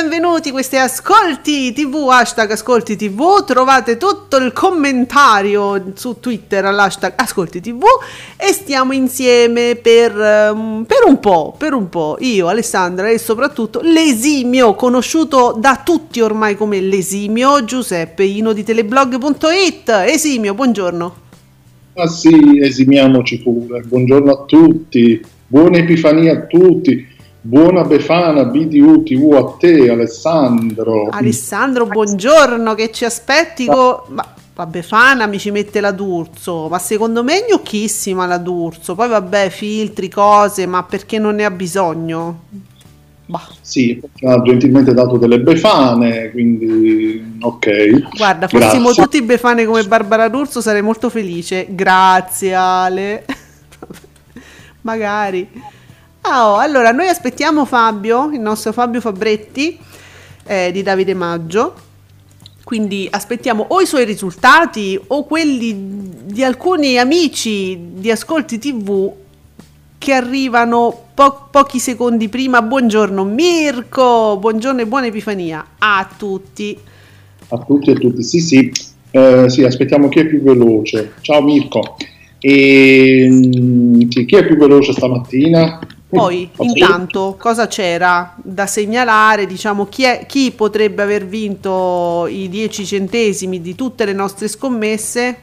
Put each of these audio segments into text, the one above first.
Benvenuti, questi Ascolti TV, hashtag Ascolti TV, trovate tutto il commentario su Twitter all'hashtag Ascolti TV e stiamo insieme per, um, per un po', per un po', io, Alessandra e soprattutto l'esimio, conosciuto da tutti ormai come l'esimio, Giuseppe Ino di teleblog.it, esimio, buongiorno. Ah sì, esimiamoci pure, buongiorno a tutti, buona Epifania a tutti. Buona Befana BDU TV a te Alessandro. Alessandro, buongiorno, che ci aspetti? Co- ma, la Befana mi ci mette la D'Urso, ma secondo me è gnocchissima la D'Urso. Poi vabbè, filtri, cose, ma perché non ne ha bisogno? Bah. Sì, ha gentilmente dato delle befane, quindi ok. Guarda, fossimo Grazie. tutti befane come Barbara D'Urso sarei molto felice. Grazie Ale. Magari. Oh, allora noi aspettiamo Fabio, il nostro Fabio Fabretti eh, di Davide Maggio. Quindi aspettiamo o i suoi risultati o quelli di alcuni amici di Ascolti TV che arrivano po- pochi secondi prima. Buongiorno Mirko, buongiorno e buona Epifania a tutti. A tutti e a tutti, sì sì, eh, sì aspettiamo chi è più veloce. Ciao Mirko. E, mm, sì, chi è più veloce stamattina? Poi, intanto, cosa c'era da segnalare? Diciamo, chi, è, chi potrebbe aver vinto i 10 centesimi di tutte le nostre scommesse?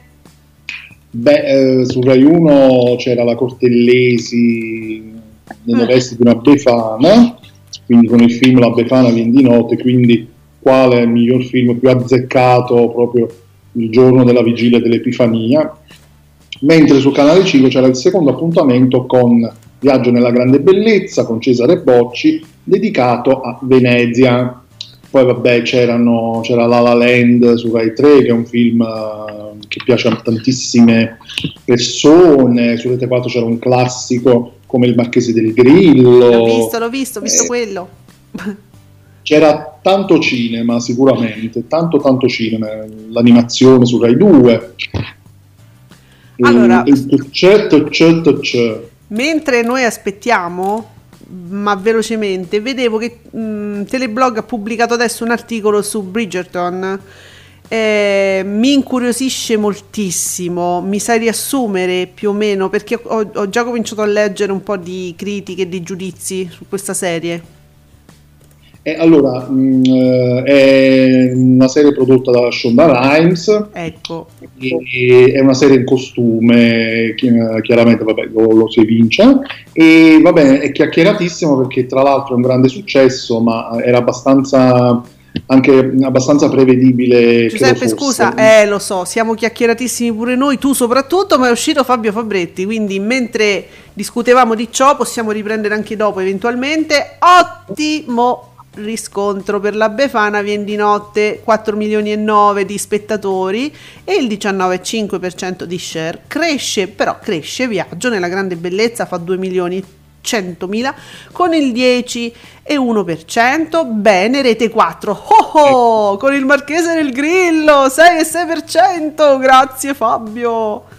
Beh, eh, su Rai 1 c'era la Cortellesi nelle mm. vesti di una Befana, quindi con il film La Befana viene di notte, quindi quale è il miglior film più azzeccato proprio il giorno della vigilia dell'Epifania. Mentre su Canale 5 c'era il secondo appuntamento con Viaggio nella grande bellezza con Cesare Bocci, dedicato a Venezia. Poi vabbè c'era La La Land su Rai 3 che è un film uh, che piace a tantissime persone, su Rete 4 c'era un classico come Il Marchese del Grillo. L'ho visto, l'ho visto, ho visto eh, quello. c'era tanto cinema sicuramente, tanto tanto cinema, l'animazione su Rai 2. Allora, c'è, c'è, c'è, Mentre noi aspettiamo, ma velocemente, vedevo che mh, mm, Teleblog ha pubblicato adesso un articolo su Bridgerton. Eh, mi incuriosisce moltissimo, mi sai riassumere più o meno perché ho, ho già cominciato a leggere un po' di critiche e di giudizi su questa serie. Eh, allora, mh, mm, è una serie prodotta da Shonda Rhimes. Ecco. è una serie in costume, chiaramente vabbè, lo, lo, si evince. E vabbè, è chiacchieratissimo perché tra l'altro è un grande successo, ma era abbastanza anche abbastanza prevedibile. Giuseppe, scusa, eh, lo so, siamo chiacchieratissimi pure noi, tu soprattutto, ma è uscito Fabio Fabretti, quindi mentre discutevamo di ciò possiamo riprendere anche dopo eventualmente. Ottimo riscontro per la Befana viene di notte 4 milioni e 9 di spettatori e il 19,5% di share. Cresce però cresce viaggio nella grande bellezza fa 2 milioni 100 mila con il 10 e 1% bene rete 4 oh oh, con il marchese del grillo 6 e 6% grazie Fabio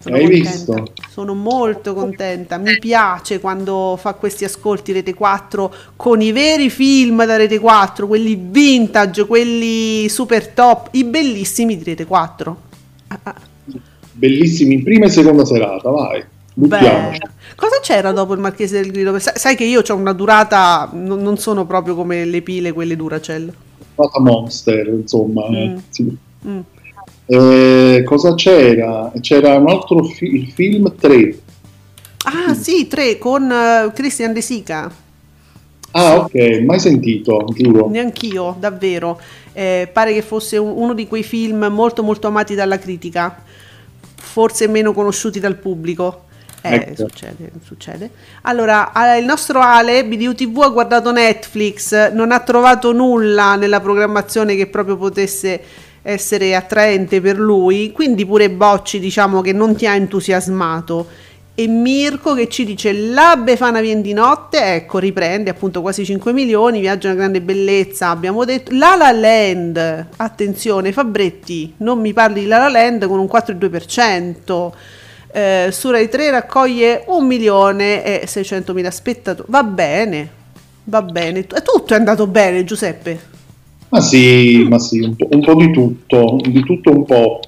sono Hai contenta. visto? Sono molto contenta. Mi piace quando fa questi ascolti Rete 4 con i veri film da Rete 4, quelli vintage, quelli super top, i bellissimi di Rete 4. Bellissimi in prima e seconda serata, vai. Beh, cosa c'era dopo il Marchese del Grillo? Sai che io ho una durata, non sono proprio come le pile, quelle Duracell. Durata monster, insomma. Mm. Sì. Mm. Eh, cosa c'era? C'era un altro fi- il film 3. Ah, mm. sì, 3 con uh, Christian De Sica. Ah, ok, mai sentito, giuro. Neanch'io, davvero. Eh, pare che fosse un, uno di quei film molto molto amati dalla critica. forse meno conosciuti dal pubblico. Eh, Ecco. succede, succede. Allora, eh, il nostro Ale, BDU TV, ha guardato Netflix, non ha trovato nulla nella programmazione che proprio potesse essere attraente per lui, quindi pure Bocci diciamo che non ti ha entusiasmato. E Mirko che ci dice la Befana viene di notte, ecco riprende appunto quasi 5 milioni, viaggio una grande bellezza, abbiamo detto. La La Land, attenzione Fabretti, non mi parli di La La Land con un 4,2%. Eh, su Rai 3 raccoglie 1 milione e 600 mila spettatori. Va bene, va bene. Tutto è andato bene, Giuseppe. Ma sì, ma sì, un po', un po' di tutto, di tutto un po'.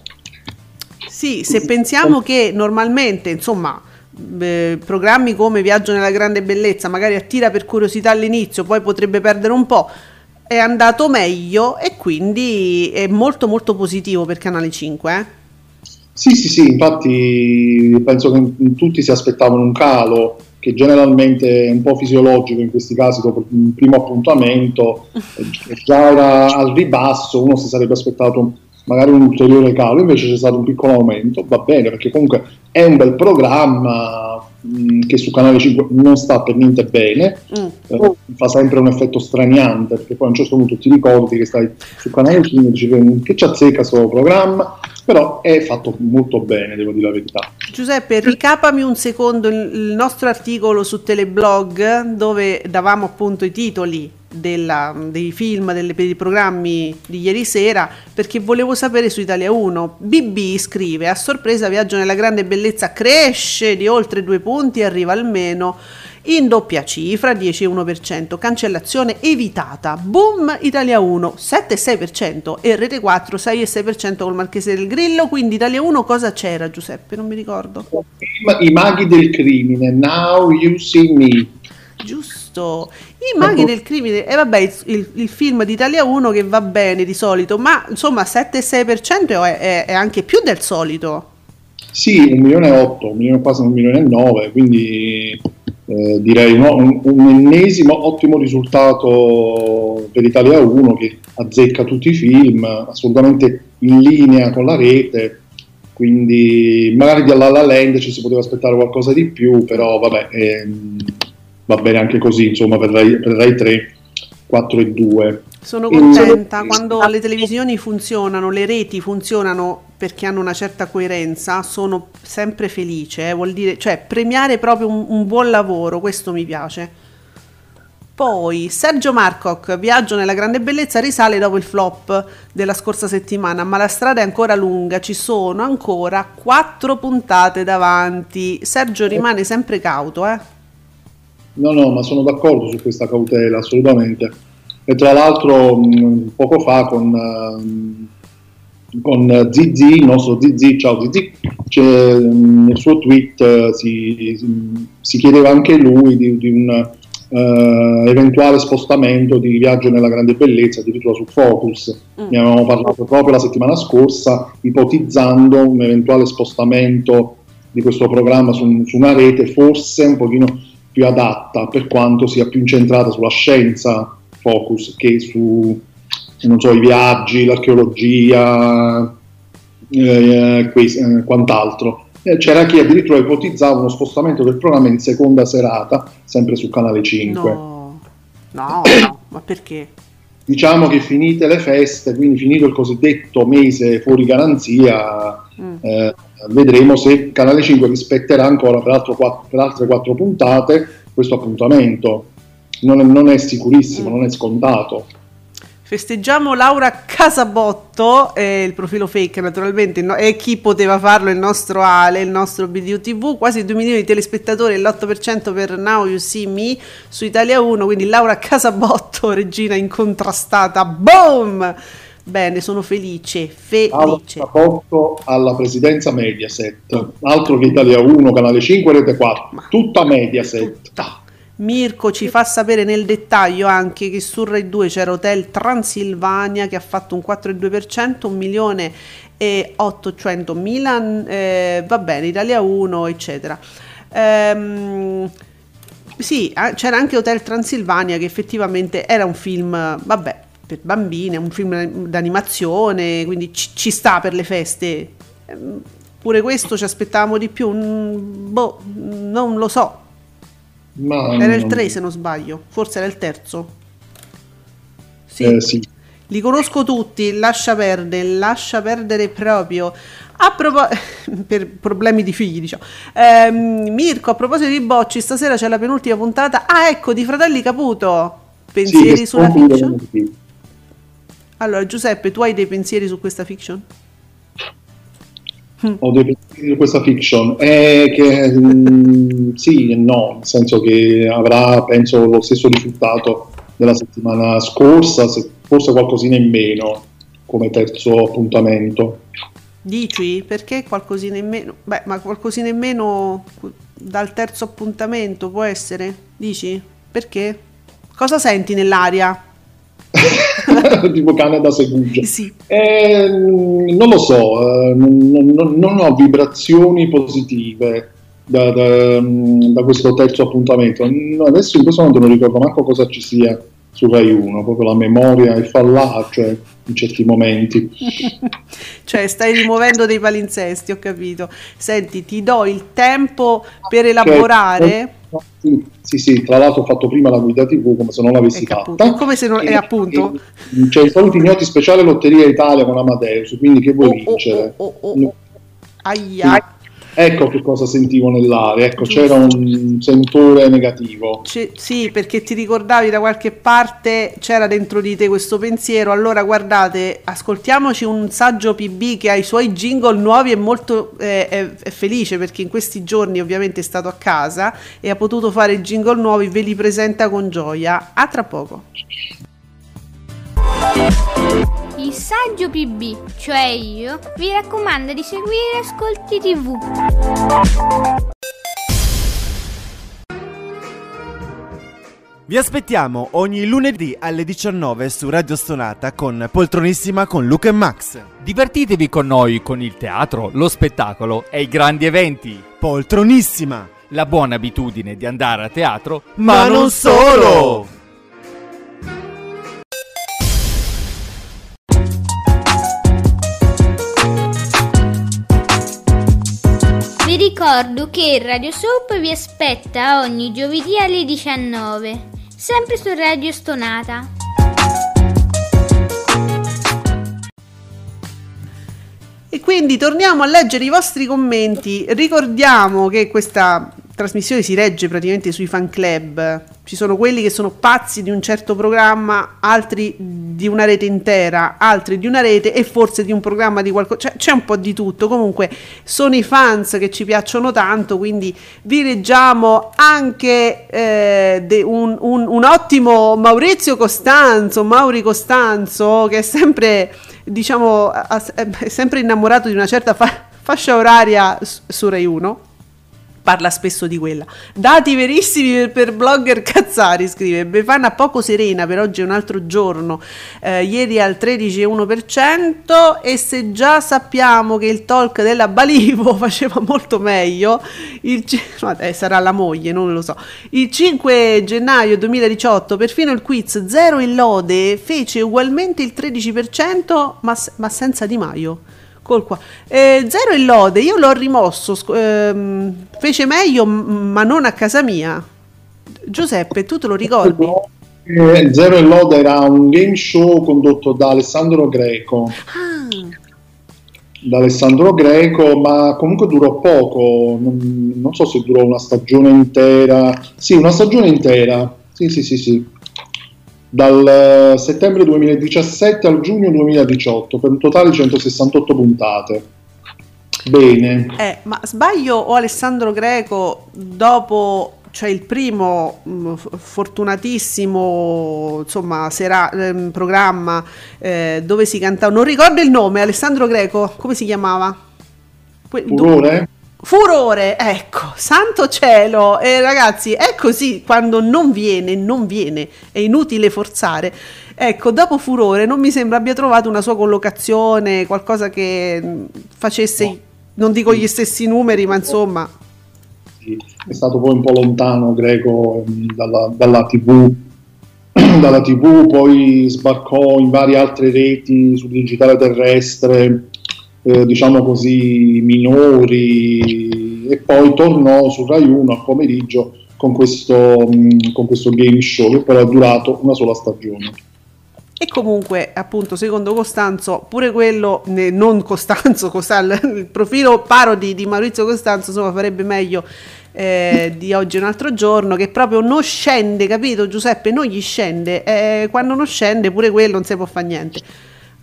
Sì, se pensiamo che normalmente, insomma, eh, programmi come Viaggio nella grande bellezza magari attira per curiosità all'inizio, poi potrebbe perdere un po', è andato meglio e quindi è molto molto positivo per Canale 5, eh? Sì, sì, sì, infatti penso che tutti si aspettavano un calo, che generalmente è un po' fisiologico in questi casi dopo il primo appuntamento, già era al ribasso, uno si sarebbe aspettato magari un ulteriore calo, invece c'è stato un piccolo aumento, va bene, perché comunque è un bel programma mh, che su Canale 5 non sta per niente bene, Mm. eh, fa sempre un effetto straniante, perché poi a un certo punto ti ricordi che stai su Canale 5 e dici che ci azzecca questo programma, però è fatto molto bene, devo dire la verità. Giuseppe, ricapami un secondo il, il nostro articolo su Teleblog dove davamo appunto i titoli della- dei film, delle- dei programmi di ieri sera, perché volevo sapere su Italia 1. BB scrive, a sorpresa Viaggio nella grande bellezza cresce di oltre due punti e arriva almeno in doppia cifra, 10,1%, cancellazione evitata, boom Italia 1, 7,6% e Rete 4, 6,6% col Marchese del Grillo, quindi Italia 1 cosa c'era Giuseppe? Non mi ricordo. I, maghi del crimine, Now You See Me. Giusto, i maghi del crimine, e vabbè il, il- il film di Italia 1 che va bene di solito, ma insomma 7,6% è, è, è anche più del solito. Sì, un milione e otto, un milione, quasi un milione e nove, quindi eh, direi no, un, un ennesimo ottimo risultato per Italia 1 che azzecca tutti i film, assolutamente in linea con la rete, quindi magari di La La Land ci si poteva aspettare qualcosa di più, però vabbè, ehm, va bene anche così, insomma per Rai, per Rai 3 4 e 2. Sono E- contenta quando le televisioni funzionano, le reti funzionano perché hanno una certa coerenza, sono sempre felice, eh, vuol dire, cioè premiare proprio un, un buon lavoro, questo mi piace. Poi Sergio Marcoc, Viaggio nella grande bellezza, risale dopo il flop della scorsa settimana, ma la strada è ancora lunga, ci sono ancora quattro puntate davanti. Sergio rimane sempre cauto, eh? No, no, ma sono d'accordo su questa cautela, assolutamente. E tra l'altro mh, poco fa con, ehm, con Zizi, il nostro Zizi, ciao Zizi, c'è, mh, nel suo tweet eh, si, si- chiedeva anche lui di, di un eh, eventuale spostamento di viaggio nella grande bellezza, addirittura su Focus. Mm. Ne avevamo parlato proprio la settimana scorsa, ipotizzando un eventuale spostamento di questo programma su, su una rete forse un pochino più adatta, per quanto sia più incentrata sulla scienza Focus che su so, i viaggi, l'archeologia, eh, eh, quant'altro. Eh, c'era chi addirittura ipotizzava uno spostamento del programma in seconda serata, sempre su Canale 5. No, no, no, ma perché? Diciamo che finite le feste, quindi finito il cosiddetto mese fuori garanzia, Mm. eh, vedremo se Canale 5 rispetterà ancora per, altro quatt- per altre quattro puntate questo appuntamento. Non è, non è sicurissimo, Mm. non è scontato. Festeggiamo Laura Casabotto, eh, il profilo fake naturalmente, no- e chi poteva farlo? Il nostro Ale, il nostro BDU TV, quasi 2 milioni di telespettatori e l'8% per Now You See Me su Italia 1, quindi Laura Casabotto, regina incontrastata, boom! Bene, sono felice, felice. Rapporto alla presidenza Mediaset, altro che Italia 1, Canale 5, Rete 4, Ma- tutta Mediaset. Tutta. Mirko ci fa sapere nel dettaglio anche che su Rai 2 c'era Hotel Transilvania che ha fatto un 4,2%, 1 milione e 800 mila, eh, va bene, Italia 1, eccetera. Ehm, sì, c'era anche Hotel Transilvania che effettivamente era un film, vabbè, per bambine, un film d'animazione, quindi ci, ci sta per le feste. Ehm, Pure questo ci aspettavamo di più. Mm, boh, non lo so. Ma, Era il 3 se non sbaglio, forse era il terzo. Sì. Eh, sì. Li conosco tutti, lascia perdere, lascia perdere proprio. A proposito, per problemi di figli, diciamo. Ehm, Mirko, a proposito di bocci, stasera c'è la penultima puntata. Ah, ecco, di Fratelli Caputo. Pensieri Sì, sulla fiction? Allora, Giuseppe, tu hai dei pensieri su questa fiction? Ho dei pensieri su questa fiction. È che mm, sì e no, nel senso che avrà, penso, lo stesso risultato della settimana scorsa, se- forse qualcosina in meno come terzo appuntamento. Dici? Perché qualcosina in meno? Beh, ma qualcosina in meno dal terzo appuntamento può essere? Dici? Perché? Cosa senti nell'aria? tipo cane da segugio. Sì. Eh, non lo so, eh, non, non- non ho vibrazioni positive da, da- da questo terzo appuntamento. No, adesso in questo momento non ricordo manco cosa ci sia su Rai 1, proprio la memoria è cioè, in certi momenti. Cioè, stai rimuovendo dei palinsesti, ho capito. Senti, ti do il tempo per elaborare. Sì, sì, sì, tra l'altro ho fatto prima la guida TV come se non l'avessi Ecco, fatta. Come se non- E- eh, appunto. e- C'è i soliti ignoti speciale Lotteria Italia con Amadeus, quindi che vuoi Oh, oh, vincere? oh, oh, oh, oh. Aia. Ecco che cosa sentivo nell'aria, ecco, c'era un sentore negativo. C- sì, perché ti ricordavi da qualche parte c'era dentro di te questo pensiero. Allora, guardate, ascoltiamoci un saggio PB che ha i suoi jingle nuovi e molto eh, è, è felice perché in questi giorni ovviamente è stato a casa e ha potuto fare i jingle nuovi, ve li presenta con gioia. A tra poco. Il saggio PB, cioè io, vi raccomanda di seguire Ascolti TV. Vi aspettiamo ogni lunedì alle 19 su Radio Stonata con Poltronissima con Luca e Max. Divertitevi con noi con il teatro, lo spettacolo e i grandi eventi. Poltronissima! La buona abitudine di andare a teatro, Ma non solo! Ricordo che il Radio Soap vi aspetta ogni giovedì alle 19, sempre su Radio Stonata. E quindi torniamo a leggere i vostri commenti. Ricordiamo che questa trasmissione si regge praticamente sui fan club. Ci sono quelli che sono pazzi di un certo programma, altri di una rete intera, altri di una rete e forse di un programma di qualcosa. Cioè, c'è un po' di tutto. Comunque sono i fans che ci piacciono tanto, quindi vi leggiamo anche eh, de- un, un- un ottimo Maurizio Costanzo, Mauri Costanzo, che è sempre diciamo, è sempre innamorato di una certa fa- fascia oraria su Rai 1. Parla spesso di quella. Dati verissimi per, blogger Cazzari, scrive. Befana poco serena, per oggi è un altro giorno. Eh, ieri al 13,1% e se già sappiamo che il talk della Balivo faceva molto meglio, il, vabbè, sarà la moglie, non lo so. Il 5 gennaio 2018, perfino il quiz Zero in lode fece ugualmente il 13%, ma, ma senza Di Maio. Col qua. Eh, zero in lode, io l'ho rimosso, ehm, fece meglio, ma non a casa mia. Giuseppe, tu te lo ricordi? Eh, Zero e Lode era un game show condotto da Alessandro Greco. Ah, Da Alessandro Greco, ma comunque durò poco, non, non so se durò una stagione intera. Sì, una stagione intera. Sì, sì, sì, sì. Dal eh, settembre 2017 al giugno 2018, per un totale di 168 puntate. Bene. eh, ma sbaglio o Alessandro Greco dopo, cioè il primo mh, f- fortunatissimo insomma sera, ehm, programma eh, dove si cantava, non ricordo il nome, Alessandro Greco, come si chiamava? Que- Furore? Furore, ecco, santo cielo, e ragazzi, è così quando non viene, non viene, è inutile forzare. Ecco, dopo Furore non mi sembra abbia trovato una sua collocazione, qualcosa che mh, facesse, No. non dico gli stessi numeri, ma insomma, Sì, è stato poi un po' lontano Greco ehm, dalla, dalla TV, dalla TV, poi sbarcò in varie altre reti sul digitale terrestre, eh, diciamo così, minori e poi tornò su Rai 1 a pomeriggio con questo, mh, con questo game show che però è durato una sola stagione. E comunque, appunto, secondo Costanzo, pure quello, ne- non Costanzo, Costal, il profilo parodi di Maurizio Costanzo, insomma, farebbe meglio eh, di oggi un altro giorno, che proprio non scende, capito Giuseppe? Non gli scende, eh, quando non scende pure quello non si può fare niente.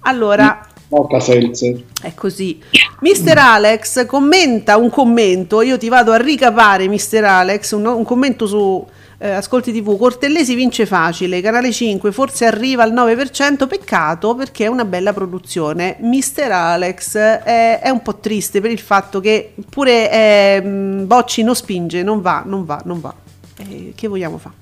Allora, Porca seltzer. è così. Mister Alex commenta un commento, io ti vado a ricavare, Mister Alex, un, un commento su eh, Ascolti TV, Cortellesi vince facile, Canale 5 forse arriva al 9%, peccato perché è una bella produzione. Mister Alex è, è un po' triste per il fatto che pure eh, Bocci non spinge, non va, non va, non va. Eh, che vogliamo fare?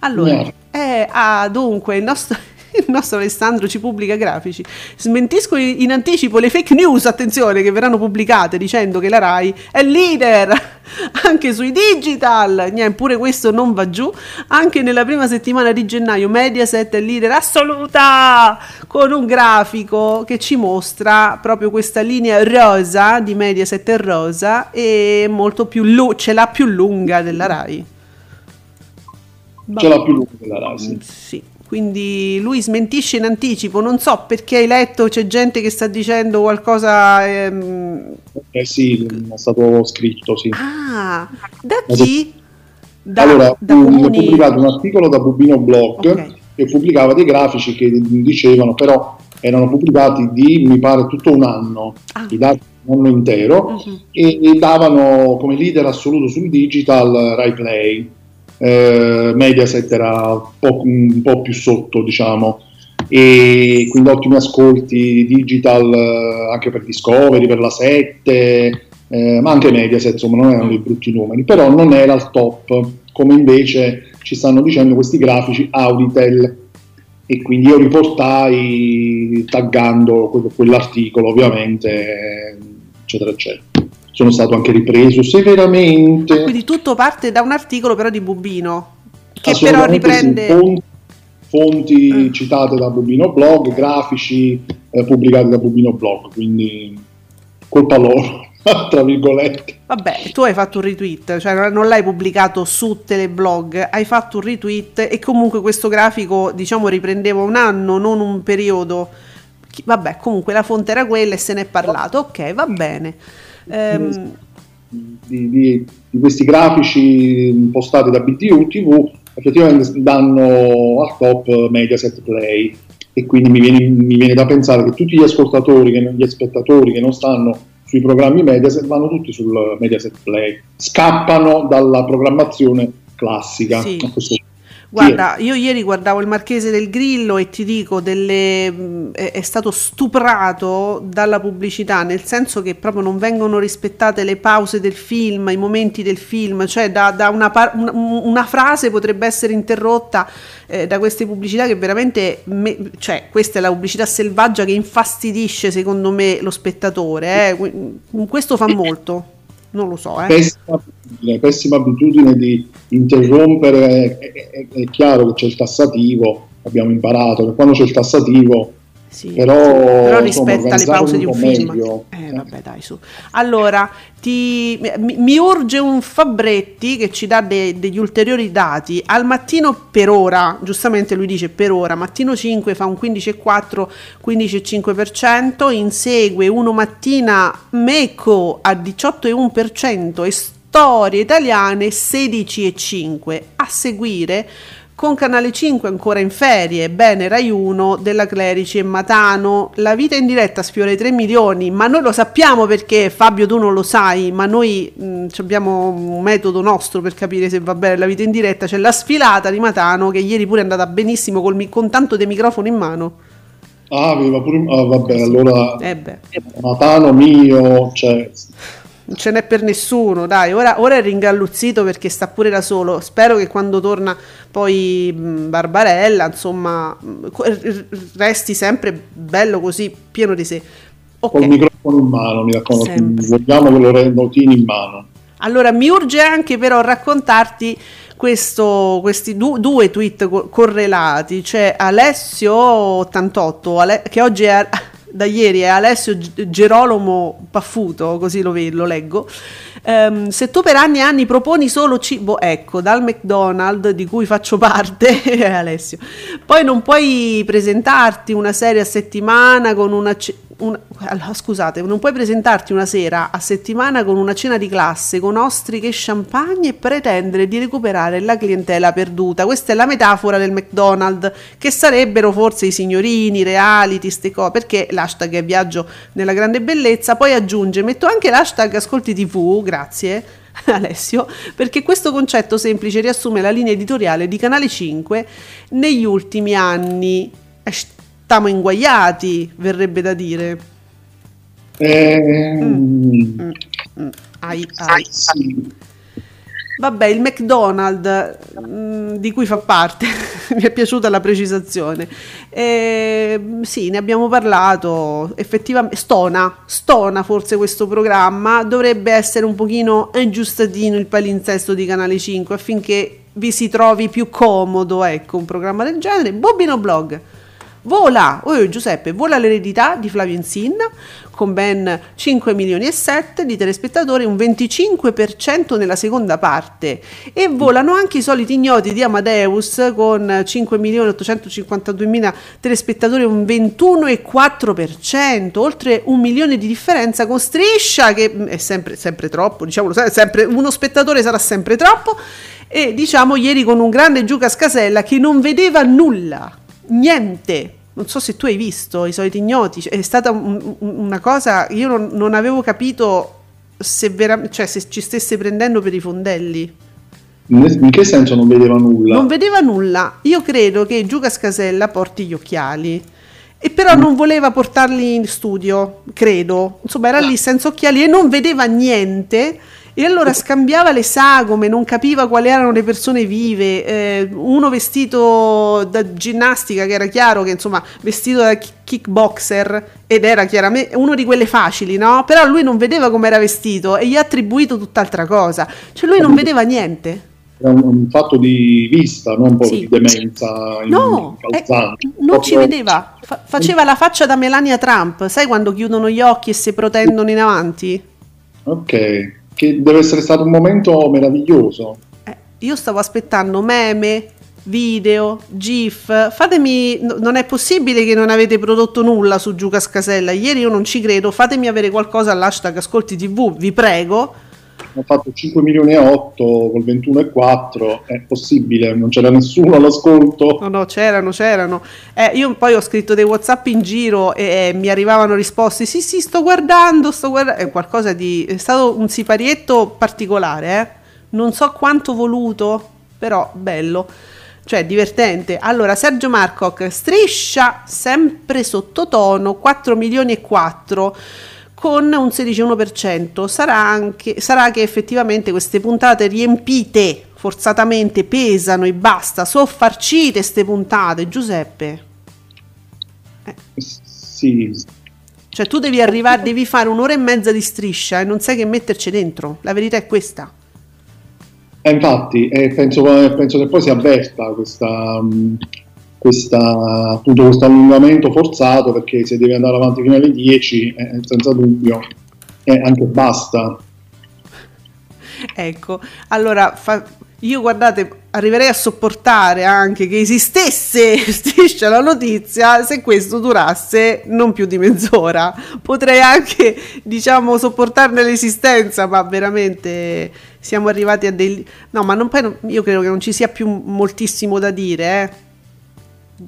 Allora, Niente. eh, ah, dunque, il nostro, il nostro Alessandro ci pubblica grafici. Smentisco in anticipo le fake news, attenzione, che verranno pubblicate dicendo che la RAI è leader anche sui digital. Niente, pure questo non va giù. Anche nella prima settimana di gennaio Mediaset è leader assoluta con un grafico che ci mostra proprio questa linea rosa di Mediaset è rosa e molto più lu- ce l'ha più lunga della RAI. Ce l'ha più lunga della Rai, sì. Sì, quindi lui smentisce in anticipo. Non so perché hai letto, c'è gente che sta dicendo qualcosa. ehm, Eh sì, è stato scritto, sì. Ah, da chi? Da, allora, da comuni. ho pubblicato un articolo da Bubino Blog Ok. che pubblicava dei grafici che dicevano, però erano pubblicati di, mi pare, tutto un anno, Ah. i dati un anno intero, Mhm. e, e davano come leader assoluto sul digital Rai Play. Eh, Mediaset era un po', un po' più sotto, diciamo, e quindi ottimi ascolti digital eh, anche per Discovery, per la 7, eh, ma anche Mediaset, insomma, non erano dei brutti numeri, però non era al top, come invece ci stanno dicendo questi grafici Auditel. E quindi io riportai taggando que- quell'articolo, ovviamente, eh, eccetera, eccetera. Sono stato anche ripreso severamente. Quindi tutto parte da un articolo però di Bubino, che però Assolutamente sì, riprende... fonti, fonti citate da Bubino Blog, grafici eh, pubblicati da Bubino Blog, quindi colpa loro, tra virgolette. Vabbè, tu hai fatto un retweet, cioè non- l'hai pubblicato su Teleblog, hai fatto un retweet e comunque questo grafico, diciamo, riprendeva un anno, non un periodo. Vabbè, comunque la fonte era quella e se ne è parlato. Ok, va bene. Ehm, Di, di- di questi grafici postati da BTU TV effettivamente danno al top Mediaset Play e quindi mi viene, mi viene da pensare che tutti gli ascoltatori, che, gli spettatori che non stanno sui programmi Mediaset vanno tutti sul Mediaset Play, scappano dalla programmazione classica. Sì. Guarda, io ieri guardavo il Marchese del Grillo e ti dico, delle, mh, è, stato stuprato dalla pubblicità, nel senso che proprio non vengono rispettate le pause del film, i momenti del film, cioè da, da una, una- una frase potrebbe essere interrotta eh, da queste pubblicità che veramente, me- cioè questa è la pubblicità selvaggia che infastidisce secondo me lo spettatore, eh. Que- questo fa molto, non lo so. Eh. pessima, abitudine, pessima abitudine di interrompere, è, è- è chiaro che c'è il tassativo, abbiamo imparato che quando c'è il tassativo Sì, Però, però insomma, rispetta le pause di un film. po' Eh, meglio. vabbè, dai, su. Allora, ti- mi, mi urge un Fabretti che ci dà de- degli ulteriori dati. Al mattino per ora, giustamente lui dice per ora, mattino 5 fa un 15,4, 15,5%, insegue uno mattina Meco a 18,1% e storie italiane 16,5%. A seguire con Canale 5 ancora in ferie, bene Rai 1 della Clerici e Matano, la vita in diretta sfiora i 3 milioni, ma noi lo sappiamo perché Fabio tu non lo sai, ma noi mh, ci abbiamo un metodo nostro per capire se va bene la vita in diretta, c'è la sfilata di Matano che ieri pure è andata benissimo col con tanto di microfono in mano. Ah, aveva pure. Ah, vabbè, allora Eh Matano mio, cioè, non ce n'è per nessuno, dai, ora, ora è ringalluzzito perché sta pure da solo, spero che quando torna poi Barbarella, insomma, resti sempre bello così, pieno di sé. Ok. col microfono in mano, mi raccomando, Sempre. vogliamo che lo rendotini in mano. Allora, mi urge anche però raccontarti questo- questi du- due tweet co- correlati. C'è Alessio88, Ale- che oggi è, da ieri è Alessio Gerolomo Paffuto, così lo, lo leggo. Ehm, se tu per anni e anni proponi solo cibo, ecco, dal McDonald's di cui faccio parte, è Alessio, poi non puoi presentarti una serie a settimana con una... ce- una- allora, scusate, non puoi presentarti una sera a settimana con una cena di classe, con ostriche e champagne e pretendere di recuperare la clientela perduta. Questa è la metafora del McDonald's, che sarebbero forse i signorini, i reality, ste cose, perché l'hashtag è viaggio nella grande bellezza, poi aggiunge, metto anche l'hashtag ascolti tv, grazie. Alessio, perché questo concetto semplice riassume la linea editoriale di Canale 5 negli ultimi anni. Eh, Stiamo inguaiati, verrebbe da dire. Eh, Mm, ai, ai. sì. Vabbè, il McDonald's mm, di cui fa parte, mi è piaciuta la precisazione. Eh, sì, ne abbiamo parlato, effettivamente stona, stona forse questo programma, dovrebbe essere un pochino aggiustatino il palinsesto di Canale 5 affinché vi si trovi più comodo, ecco, un programma del genere. Bobino Blog. Vola, oh Giuseppe, vola l'eredità di Flavio Insinna con ben 5 milioni e 7 di telespettatori, un 25% nella seconda parte. E volano anche i soliti ignoti di Amadeus con 5 milioni 852 mila telespettatori, un 21,4%, oltre un milione di differenza con Striscia che è sempre, sempre troppo, diciamolo, sempre, uno spettatore sarà sempre troppo. E diciamo ieri con un grande Giuca Scasella che non vedeva nulla niente. Non so se tu hai visto i soliti ignoti, cioè, è stata un- un- una cosa, io non, non avevo capito se, vera- cioè, se ci stesse prendendo per i fondelli. In che senso non vedeva nulla? Non vedeva nulla. Io credo che Giuca Scasella porti gli occhiali. E però non voleva portarli in studio, credo. Insomma, era lì senza occhiali e non vedeva niente. E allora scambiava le sagome, non capiva quali erano le persone vive. eh, uno vestito da ginnastica, che era chiaro che insomma, vestito da ki- kickboxer, ed era chiaramente uno di quelle facili, no? Però lui non vedeva come era vestito e gli ha attribuito tutt'altra cosa. Cioè lui non vedeva niente. Era un, un fatto di vista, non un po' Sì. di demenza No, eh, non ci vedeva. Fa- faceva la faccia da Melania Trump, sai quando chiudono gli occhi e si protendono in avanti? Ok, che deve essere stato un momento meraviglioso. Eh, io stavo aspettando meme, video, GIF. Fatemi, no- non è possibile che non avete prodotto nulla su Giuca Scasella. Ieri io non ci credo. Fatemi avere qualcosa all'hashtag Ascolti TV, vi prego. Ho fatto 5 milioni e 8 col 21,4. È possibile, non c'era nessuno all'ascolto. No, no, c'erano, c'erano. Eh, io poi ho scritto dei WhatsApp in giro e, e mi arrivavano risposte. Sì, sì, sto guardando, sto guardando. È qualcosa di. È stato un siparietto particolare, eh. Non so quanto voluto, però bello. Cioè, divertente. Allora, Sergio Marcoc, striscia sempre sottotono, 4 milioni e 4 con un 16,1%. Sarà, anche, sarà che effettivamente queste puntate riempite forzatamente pesano e basta. Soffarcite queste puntate, Giuseppe. Sì, Cioè, tu devi arrivare, devi fare un'ora e mezza di striscia e non sai che metterci dentro. La verità è questa. E infatti, eh, penso, penso che poi si avverta questa, mh, questa- appunto, questo allungamento forzato perché se devi andare avanti fino alle 10, eh, senza dubbio, eh, anche basta. Ecco, allora fa- io guardate, arriverei a sopportare anche che esistesse striscia la notizia se questo durasse non più di mezz'ora. Potrei anche, diciamo, sopportarne l'esistenza, ma veramente siamo arrivati a dei... No, ma non, io credo che non ci sia più moltissimo da dire, eh.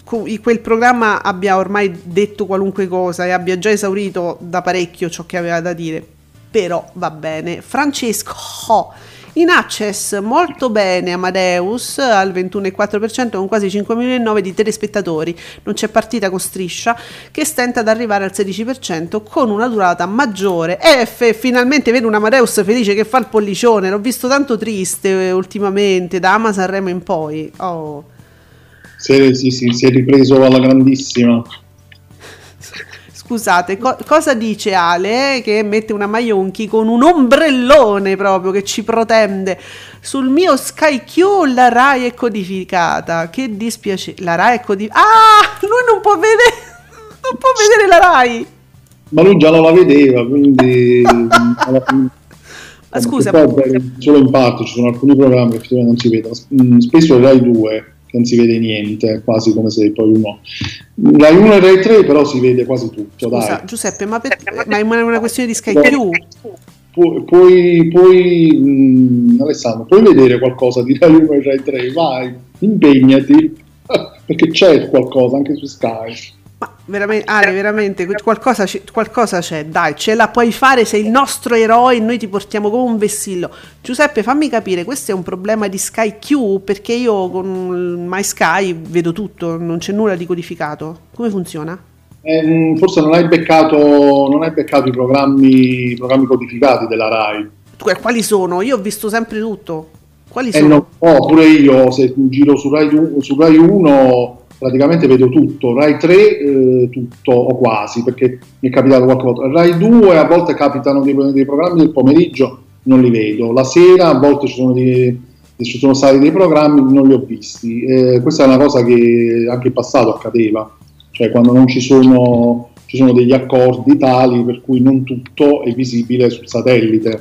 Quel programma abbia ormai detto qualunque cosa e abbia già esaurito da parecchio ciò che aveva da dire. Però va bene. Francesco in access molto bene Amadeus al 21,4% con quasi 5 milioni e 9 di telespettatori. Non c'è partita con striscia che stenta ad arrivare al 16% con una durata maggiore. E f- finalmente vedo un Amadeus felice che fa il pollicione. L'ho visto tanto triste eh, ultimamente da Ama Sanremo in poi. Oh. Si è, sì, sì, si è ripreso alla grandissima. Scusate, co- cosa dice Ale che mette una maionchi con un ombrellone proprio che ci protende? Sul mio Sky Q la Rai è codificata. Che dispiace. La Rai è codificata. Ah, lui non può vedere. Non può vedere la Rai. Ma lui già non la vedeva, quindi... Ma scusa, solo in parte ci sono alcuni programmi che non si vedono. Mm, Spesso Rai 2 che non si vede niente, quasi come se poi uno. Rai 1 e Rai 3 però si vede quasi tutto, scusa, dai. Giuseppe, ma, per- ma è una, questione di Sky? Pu- puoi, puoi, mm, Alessandro, puoi vedere qualcosa di Rai 1 e Rai 3? Vai, impegnati, perché c'è qualcosa anche su Sky. Ma veramente, Ale, veramente qualcosa, qualcosa c'è, dai, ce la puoi fare, sei il nostro eroe noi ti portiamo come un vessillo. Giuseppe, fammi capire, questo è un problema di Sky Q perché io con My Sky vedo tutto, non c'è nulla di codificato. Come funziona? Eh, forse non hai beccato, non hai beccato i programmi, i programmi codificati della Rai. Tu, eh, quali sono? Io ho visto sempre tutto. Quali Eh, sono? no, oh, pure io se giro su Rai, su Rai 1 praticamente vedo tutto, Rai 3 eh, tutto o quasi perché mi è capitato qualche volta. Rai 2 a volte capitano dei, dei programmi del pomeriggio, non li vedo. La sera a volte ci sono, dei- ci sono stati dei programmi, non li ho visti. Eh, questa è una cosa che anche in passato accadeva, cioè quando non ci sono, ci sono degli accordi tali per cui non tutto è visibile sul satellite.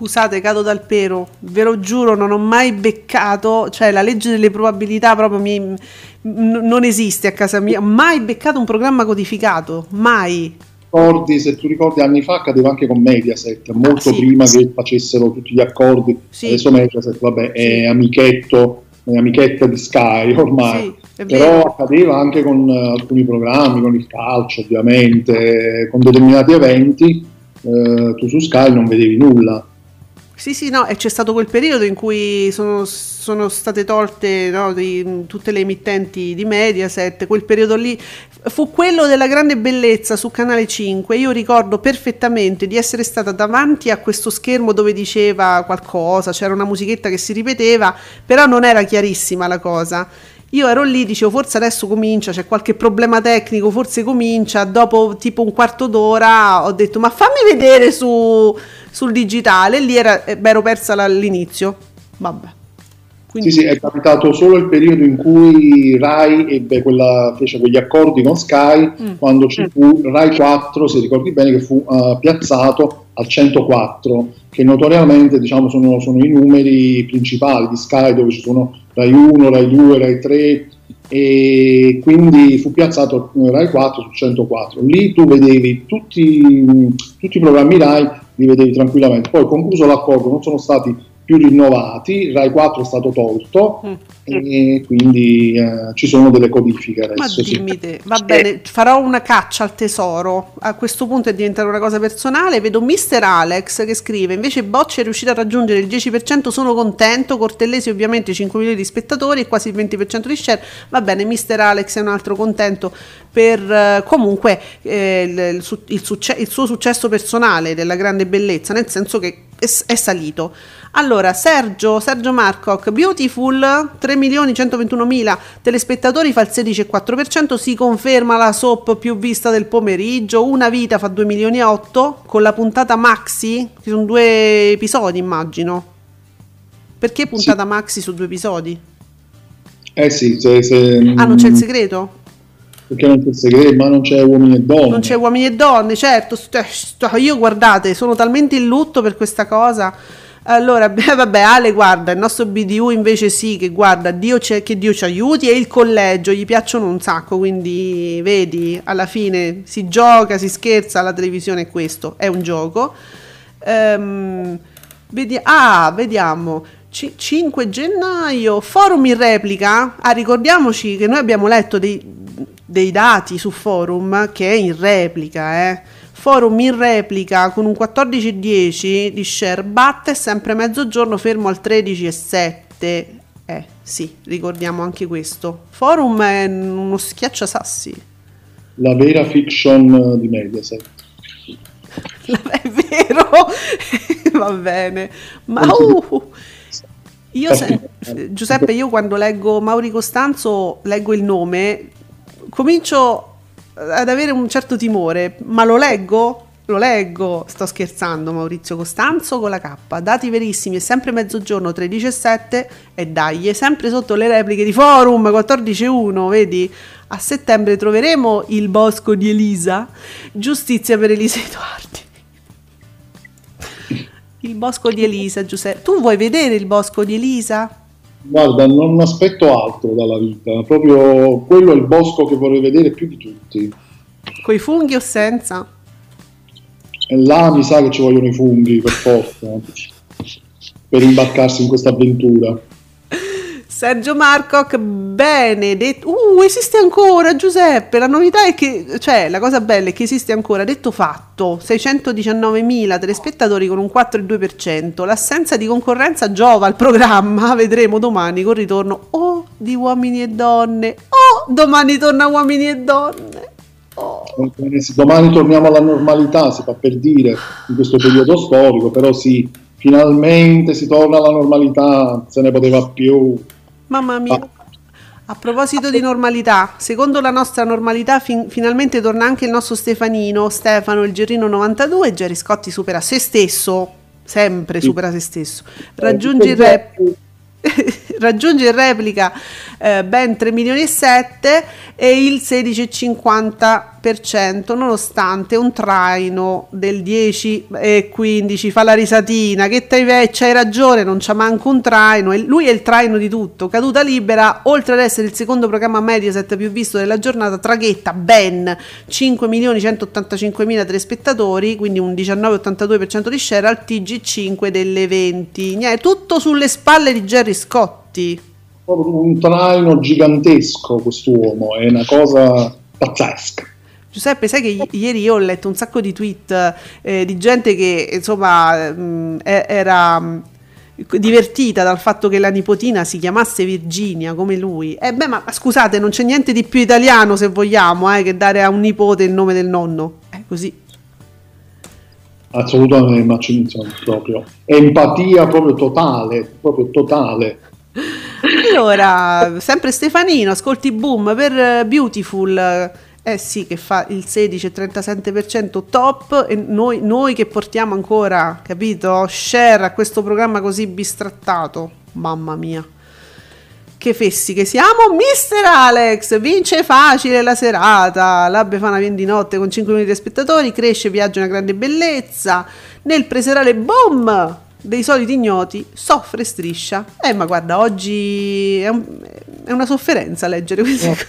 Scusate, cado dal pero, ve lo giuro, non ho mai beccato, cioè la legge delle probabilità proprio mi, n- non esiste a casa mia, mai beccato un programma codificato, mai. ricordi, se tu ricordi anni fa accadeva anche con Mediaset, molto Ah, sì. prima che facessero tutti gli accordi. Sì. Adesso Mediaset, vabbè, è amichetto, è amichetta di Sky ormai. Sì, Però accadeva anche con eh, alcuni programmi, con il calcio ovviamente, con determinati eventi, eh, tu su Sky non vedevi nulla. Sì, sì, no, e c'è stato quel periodo in cui sono, sono state tolte no, di- tutte le emittenti di Mediaset, quel periodo lì fu quello della grande bellezza su Canale 5. Io ricordo perfettamente di essere stata davanti a questo schermo dove diceva qualcosa, c'era una musichetta che si ripeteva, però non era chiarissima la cosa. Io ero lì, dicevo forse adesso comincia, c'è qualche problema tecnico, forse comincia. Dopo tipo un quarto d'ora ho detto ma fammi vedere su, sul digitale. Lì era, eh, beh, ero persa all'inizio. Vabbè. Quindi, Sì, sì, è capitato solo il periodo in cui Rai ebbe quella, fece quegli accordi con Sky, Mm. quando ci fu Rai 4, se ricordi bene, che fu eh, piazzato al 104, che notoriamente diciamo, sono, sono i numeri principali di Sky, dove ci sono Rai 1, Rai 2, Rai 3, e quindi fu piazzato eh, Rai 4 sul 104. Lì tu vedevi tutti, tutti i programmi Rai, li vedevi tranquillamente. Poi concluso l'accordo non sono stati più rinnovati, Rai 4 è stato tolto Mm. e quindi eh, ci sono delle codifiche ma adesso. sì. dimmi te, va bene, farò una caccia al tesoro. A questo punto è diventata una cosa personale. Vedo Mr. Alex che scrive: Invece Bocci è riuscito a raggiungere il 10%. Sono contento. Cortellesi, ovviamente, 5 milioni di spettatori e quasi il 20% di share. Va bene, Mr. Alex è un altro contento per eh, comunque eh, il, il il succe- il suo successo personale della grande bellezza, nel senso che è, salito. Allora, Sergio, Sergio Marcoc, Beautiful, 3 milioni 121 mila telespettatori fa il 16,4%, si conferma la soap più vista del pomeriggio, Una vita fa 2 milioni e 8, con la puntata Maxi, che sono due episodi immagino. Perché puntata Maxi su due episodi? Eh sì, se, se- Ah, non c'è il segreto? Perché non il segreto, ma non c'è uomini e donne. Non c'è uomini e donne, certo. Io guardate, sono talmente in lutto per questa cosa. Allora, vabbè, Ale guarda, il nostro BDU invece sì, che guarda, Dio che Dio ci aiuti e il collegio gli piacciono un sacco, quindi vedi, alla fine si gioca, si scherza, la televisione è questo, è un gioco. Ehm, vedi- ah, vediamo. Ci- 5 gennaio, forum in replica. Ah, ricordiamoci che noi abbiamo letto dei, dei dati su forum che è in replica, eh. Forum in replica con un 14,10 di share batte sempre mezzogiorno fermo al 13,7. Eh, sì, ricordiamo anche questo. Forum è uno schiacciasassi. La vera fiction di Mediaset. È vero, va bene. Ma uh, io se- Giuseppe, io quando leggo Mauri Costanzo, leggo il nome, comincio ad avere un certo timore, ma lo leggo? lo leggo. Sto scherzando, Maurizio Costanzo con la K. Dati verissimi, è sempre mezzogiorno 13.7 e dai, è sempre sotto le repliche di forum 14.1, vedi? A settembre troveremo il bosco di Elisa. Giustizia per Elisa Edoardi. Il bosco di Elisa, Giuseppe. Tu vuoi vedere il bosco di Elisa? Guarda, non aspetto altro dalla vita, proprio quello è il bosco che vorrei vedere più di tutti. Coi funghi o senza? E là mi sa che ci vogliono i funghi per forza, per imbarcarsi in questa avventura. Sergio Marcoc, benedetto. Uh, esiste ancora Giuseppe. La novità è che, cioè, la cosa bella è che esiste ancora. Detto fatto, 619.000 telespettatori con un 4,2%. L'assenza di concorrenza giova al programma. Vedremo domani con ritorno oh, di uomini e donne. Oh, domani torna uomini e donne. Oh. Domani torniamo alla normalità, si fa per dire, in questo periodo storico, però sì, finalmente si torna alla normalità, se ne poteva più. Mamma mia. A proposito di normalità, secondo la nostra normalità fin- finalmente torna anche il nostro Stefanino, Stefano, il Gerino 92, Gerry Scotti supera se stesso, sempre supera se stesso, raggiunge il rap raggiunge in replica eh, ben 3 milioni e 7 e il 16,50% nonostante un traino del 10 e 15 fa la risatina che c'hai ragione non c'ha manco un traino. Lui è il traino di tutto. Caduta libera oltre ad essere il secondo programma Mediaset più visto della giornata traghetta ben 5 milioni 185 mila telespettatori quindi un 19,82% di share al TG5 delle 20 Niente, tutto sulle spalle di Gerry Scotti. Un traino gigantesco quest'uomo, è una cosa pazzesca. Giuseppe, sai che ieri io ho letto un sacco di tweet eh, di gente che insomma mh, era mh, divertita dal fatto che la nipotina si chiamasse Virginia come lui. E beh, ma scusate, non c'è niente di più italiano se vogliamo eh, che dare a un nipote il nome del nonno. È così. Assolutamente, ma ci- insomma, proprio empatia proprio totale, proprio totale. Allora, sempre Stefanino, ascolti boom per eh, Beautiful. Eh sì, che fa il 16,37% top e noi, noi che portiamo ancora, capito, share a questo programma così bistrattato. Mamma mia. Che fessi che siamo, Mister Alex, vince facile la serata, la Befana viene di notte con 5 milioni di spettatori, cresce, viaggia una grande bellezza, nel preserale boom dei soliti ignoti soffre striscia. Eh ma guarda, oggi è, un- è una sofferenza leggere queste cose.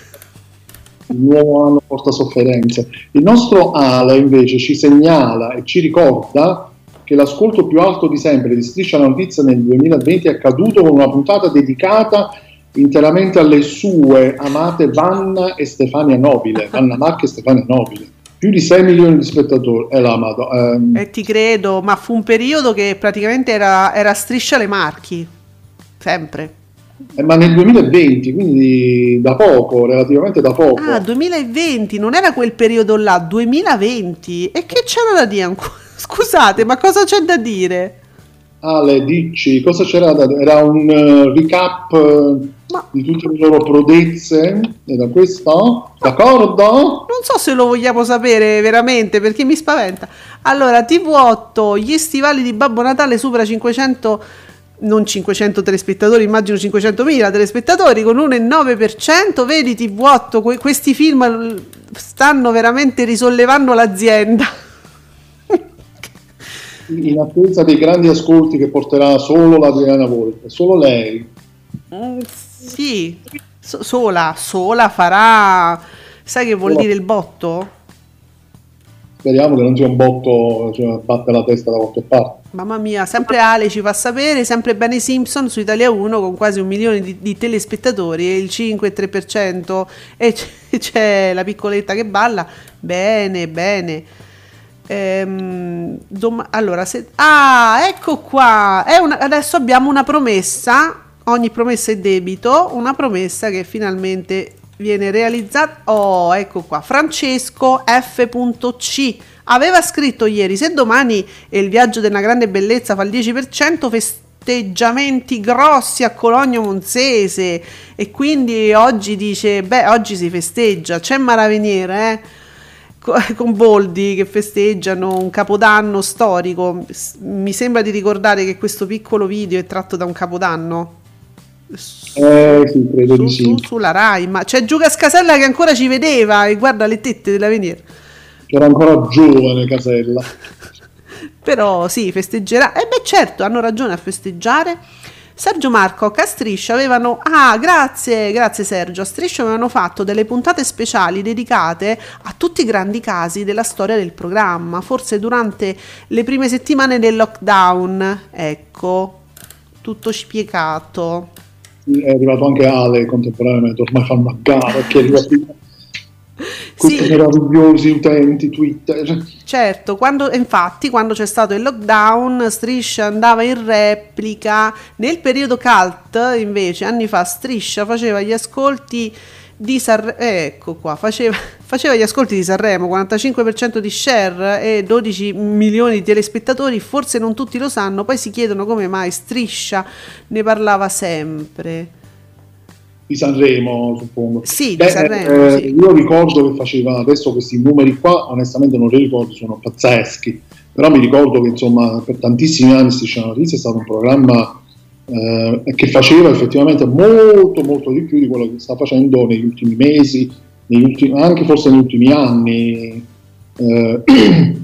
Il nuovo anno porta sofferenze. Il nostro Ale invece ci segnala e ci ricorda che l'ascolto più alto di sempre di Striscia la Notizia nel 2020 è accaduto con una puntata dedicata interamente alle sue amate Vanna e Stefania Nobile, Vanna Marca e Stefania Nobile. Più di 6 milioni di spettatori. Eh, la amado, ehm, E ti credo, ma fu un periodo che praticamente era, era striscia le marchi. Sempre. Eh, ma nel 2020, quindi da poco, relativamente da poco. Ah, 2020, non era quel periodo là, 2020. E che c'era da dire ancora? Scusate, ma cosa c'è da dire? Ale, dici, cosa c'era da Era un eh, recap eh, Ma- di tutte le loro prodezze e da questo? D'accordo? Non so se lo vogliamo sapere veramente perché mi spaventa. Allora, TV8, gli stivali di Babbo Natale supera 500, non 500 telespettatori, immagino 500.000 telespettatori con un 9%. Vedi TV8, que- questi film stanno veramente risollevando l'azienda. In attesa dei grandi ascolti che porterà solo l'Adriana Volpe, solo lei. Mm, sì, so- sola, sola farà... Sai che vuol Sola. dire il botto? Speriamo che non sia un botto, cioè, batte la testa da qualche parte. Mamma mia, sempre Ale ci fa sapere, sempre bene Simpson su Italia 1 con quasi un milione di, di telespettatori il 5,3% e c- c'è la piccoletta che balla. Bene, bene. Ehm, dom- allora, se- ah, ecco qua. Una- adesso abbiamo una promessa. Ogni promessa è debito. Una promessa che finalmente viene realizzata. Oh, ecco qua. Francesco F.C. Aveva scritto ieri: se domani è il viaggio della grande bellezza fa il 10%, festeggiamenti grossi a Cologno Monzese. E quindi oggi dice: Beh, oggi si festeggia. C'è Maraveniere, eh? co- con Boldi che festeggiano un capodanno storico. Mi sembra di ricordare che questo piccolo video è tratto da un capodanno. Eh, sì, credo su- di sì. su- sulla Rai, ma c'è Giuca Scasella che ancora ci vedeva e guarda le tette della Era ancora giovane Casella. Però sì, festeggerà. E beh, certo, hanno ragione a festeggiare. Sergio Marco, a Striscia avevano. Ah, grazie, grazie Sergio. A Striscia avevano fatto delle puntate speciali dedicate a tutti i grandi casi della storia del programma, forse durante le prime settimane del lockdown. Ecco, tutto spiegato. È arrivato anche Ale contemporaneamente, ormai fanno a gara chi arriva prima. Questi Sì. meravigliosi utenti Twitter. Certo, quando, infatti quando c'è stato il lockdown Striscia andava in replica, nel periodo cult invece anni fa Striscia faceva gli ascolti di Sanremo, ecco qua, faceva, faceva gli ascolti di Sanremo, 45% di share e 12 milioni di telespettatori, forse non tutti lo sanno, poi si chiedono come mai Striscia ne parlava sempre. Di Sanremo, suppongo. Sì, di Beh, Sanremo, eh, sì. Io ricordo che faceva adesso questi numeri qua, onestamente non li ricordo, sono pazzeschi. Però mi ricordo che insomma per tantissimi anni Striscia Notizie è stato un programma eh, che faceva effettivamente molto molto di più di quello che sta facendo negli ultimi mesi, negli ultimi- anche forse negli ultimi anni. Eh,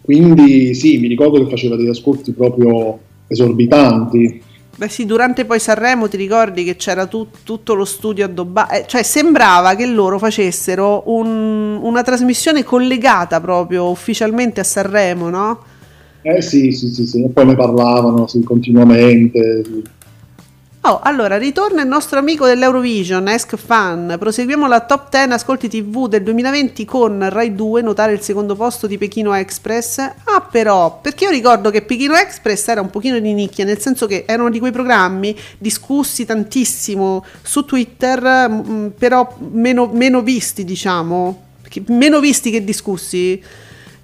quindi sì, mi ricordo che faceva degli ascolti proprio esorbitanti. Beh sì, durante poi Sanremo ti ricordi che c'era tu- tutto lo studio addobbato, eh, cioè sembrava che loro facessero un- una trasmissione collegata proprio ufficialmente a Sanremo, no? Eh sì, sì, sì, sì, poi ne parlavano sì, continuamente. sì. Oh, allora ritorna il nostro amico dell'Eurovision, Esk Fan. Proseguiamo la top 10 ascolti TV del 2020 con Rai 2, notare il secondo posto di Pechino Express. Ah, però, perché io ricordo che Pechino Express era un pochino di nicchia, nel senso che erano di quei programmi discussi tantissimo su Twitter, però meno, meno visti, diciamo, meno visti che discussi.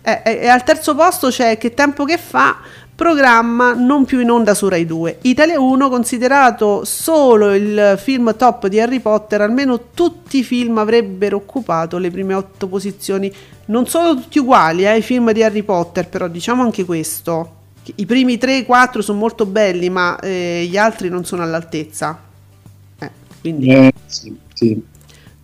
Eh, E, e al terzo posto c'è Che tempo che fa, programma non più in onda su Rai 2. Italia 1 considerato solo il film top di Harry Potter, almeno tutti i film avrebbero occupato le prime otto posizioni. Non sono tutti uguali eh, i film di Harry Potter, però diciamo anche questo. I primi 3-4 sono molto belli, ma eh, gli altri non sono all'altezza. Eh, quindi... Eh, sì, sì.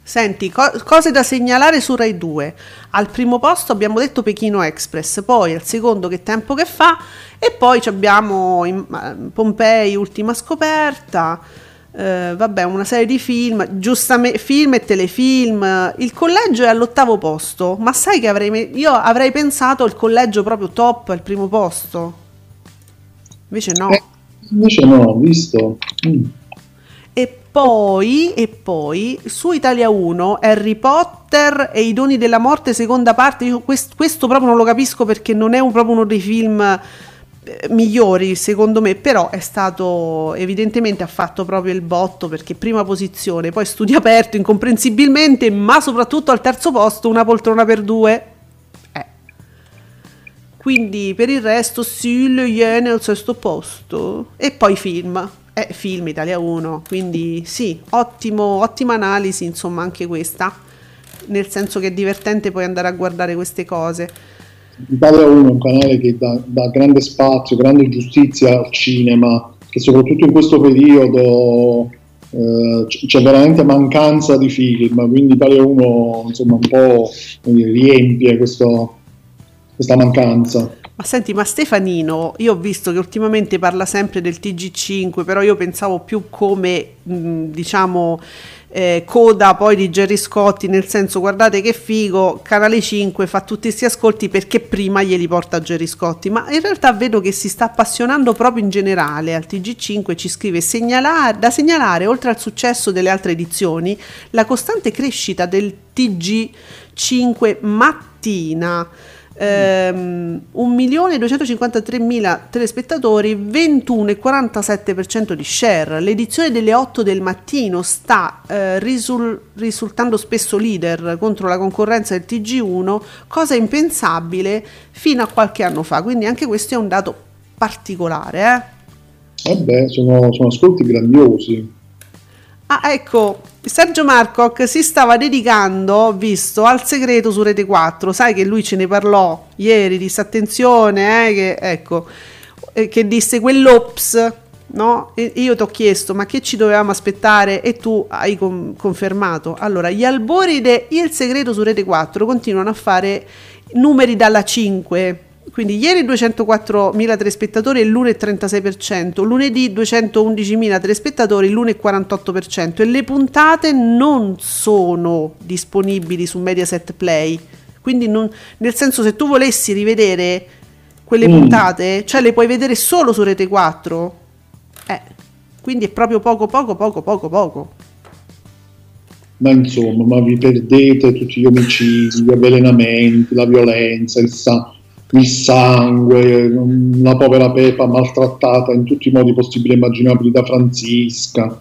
Senti, co- cose da segnalare su Rai 2. Al primo posto abbiamo detto Pechino Express, poi al secondo Che tempo che fa e poi abbiamo in- eh, Pompei Ultima scoperta. eh, vabbè, una serie di film, giustamente film e telefilm. Il collegio è all'ottavo posto, ma sai che avrei io avrei pensato il collegio proprio top al primo posto. Invece no. Eh, invece no, ho visto. Mm. Poi, e poi su Italia 1 Harry Potter e i doni della morte seconda parte, io quest- questo proprio non lo capisco perché non è un- proprio uno dei film eh, migliori secondo me, però è stato evidentemente ha fatto proprio il botto perché prima posizione, poi studio aperto incomprensibilmente, ma soprattutto al terzo posto una poltrona per due. Eh. Quindi per il resto sì, le Iene al sesto posto e poi film. Eh, film Italia 1, quindi sì, ottimo, ottima analisi, insomma, anche questa. Nel senso che è divertente poi andare a guardare queste cose. Italia 1 è un canale che dà, dà grande spazio, grande giustizia al cinema, che soprattutto in questo periodo eh, c'è veramente mancanza di film, quindi Italia 1 insomma un po' riempie questo- questa mancanza. Ma senti, ma Stefanino, io ho visto che ultimamente parla sempre del TG5, però io pensavo più come, mh, diciamo, eh, coda poi di Gerry Scotti, nel senso, guardate che figo, Canale 5 fa tutti questi ascolti perché prima glieli porta Gerry Scotti, ma in realtà vedo che si sta appassionando proprio in generale al TG5, ci scrive "Segnalare- da segnalare, oltre al successo delle altre edizioni, la costante crescita del TG5 mattina. Ehm, 1.253.000 telespettatori, 21,47% di share. L'edizione delle 8 del mattino sta eh, risul- risultando spesso leader contro la concorrenza del TG1, cosa impensabile fino a qualche anno fa. Quindi anche questo è un dato particolare. Eh? Vabbè, sono, sono ascolti grandiosi. Ah, ecco, Sergio Marcoc si stava dedicando, visto, al segreto su Rete 4. Sai che lui ce ne parlò ieri, disse attenzione, eh, che, ecco, eh, che disse quell'ops, no? E io ti ho chiesto, ma che ci dovevamo aspettare? E tu hai con- confermato. Allora, gli albori de Il segreto su Rete 4 continuano a fare numeri dalla 5 quindi ieri 204.000 telespettatori e l'1,36%, lunedì 211.000 telespettatori, l'1,48% e le puntate non sono disponibili su Mediaset Play. Quindi non, nel senso se tu volessi rivedere quelle Mm. puntate, cioè le puoi vedere solo su Rete 4. Eh, quindi è proprio poco poco poco poco poco. Ma insomma, ma vi perdete tutti gli omicidi, gli avvelenamenti, la violenza, il, sa- il sangue, mm, la povera Pepa maltrattata in tutti i modi possibili e immaginabili da Francisca.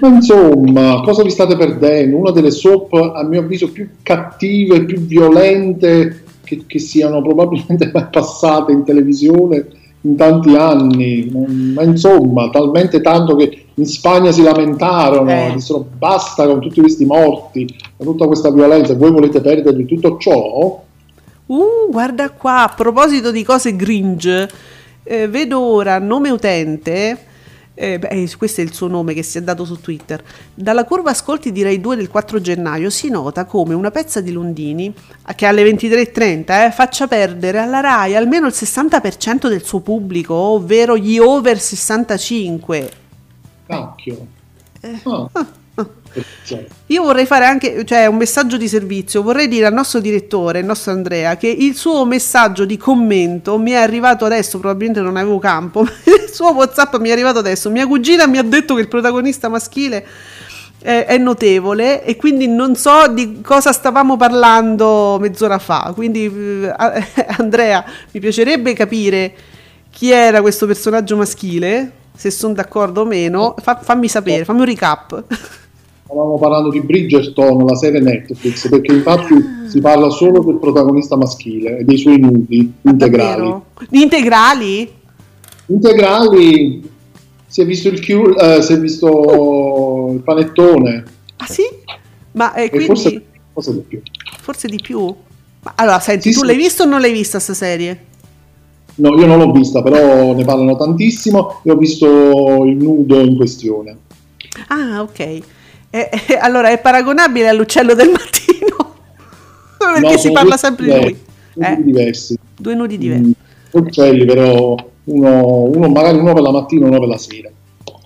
Ma insomma, cosa vi state perdendo? Una delle soap, a mio avviso, più cattive, più violente che, che siano probabilmente mai passate in televisione in tanti anni. Ma insomma, talmente tanto che in Spagna si lamentarono, Eh. dissero basta con tutti questi morti, con tutta questa violenza, voi volete perdervi tutto ciò? Uh, guarda qua, a proposito di cose gringe, eh, vedo ora nome utente, eh, beh, eh, questo è il suo nome che si è dato su Twitter, dalla curva ascolti di Rai 2 del 4 gennaio si nota come una pezza di Londini, che alle 23.30 eh, faccia perdere alla Rai almeno il 60% del suo pubblico, ovvero gli over 65. Cacchio. Eh. Ah. Cioè, Io vorrei fare anche cioè, un messaggio di servizio, vorrei dire al nostro direttore, il nostro Andrea, che il suo messaggio di commento mi è arrivato adesso, probabilmente non avevo campo, il suo WhatsApp mi è arrivato adesso. Mia cugina mi ha detto che il protagonista maschile è, è notevole e quindi non so di cosa stavamo parlando mezz'ora fa. Quindi eh, Andrea, mi piacerebbe capire chi era questo personaggio maschile, se sono d'accordo o meno. Fa- fammi sapere, fammi un recap. Stavamo parlando di Bridgerton, la serie Netflix, perché infatti si parla solo del protagonista maschile e dei suoi nudi integrali. Davvero? Gli integrali? Integrali, si è visto il, chiu- eh, si è visto il panettone, Ah sì? Ma eh, quindi forse forse... di più. di più? Ma, allora, senti, Sì, tu sì. l'hai visto o non l'hai vista sta serie? No, io non l'ho vista, però ne parlano tantissimo e ho visto il nudo in questione. Ah, ok. Eh, eh, allora, è paragonabile all'uccello del mattino? Perché No, si parla sempre di lui. due Eh, diversi. due nudi diversi. Mm, Uccelli, però uno, uno magari uno per la mattina e uno per la sera.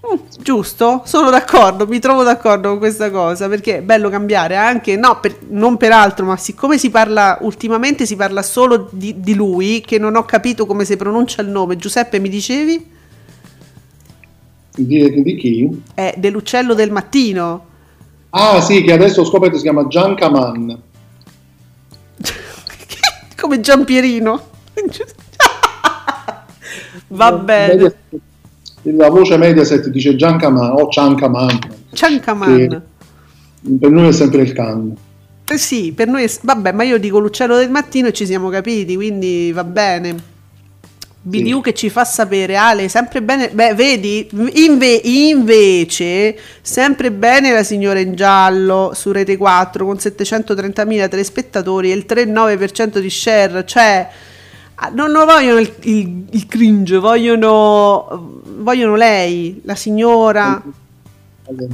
Mm, giusto, sono d'accordo, mi trovo d'accordo con questa cosa perché è bello cambiare anche, no, per- non per altro, ma siccome si parla ultimamente si parla solo di, di lui, che non ho capito come si pronuncia il nome. Giuseppe, mi dicevi? Di, di chi? È dell'uccello del mattino. Ah sì, che adesso ho scoperto si chiama Gian Caman. come Giampierino. Va bene. Mediaset- La voce Mediaset dice Gian Caman o Cian Caman. Ciancaman. Per noi è sempre il can. Eh sì, per noi è... Vabbè, ma io dico l'uccello del mattino e ci siamo capiti, quindi va bene. BDU che ci fa sapere, Ale, sempre bene. Beh, vedi, inve- invece, sempre bene la signora in giallo su Rete 4 con 730.000 telespettatori e il 3,9% di share. Cioè, ah, non, non vogliono il, il- il cringe, vogliono, vogliono lei, la signora.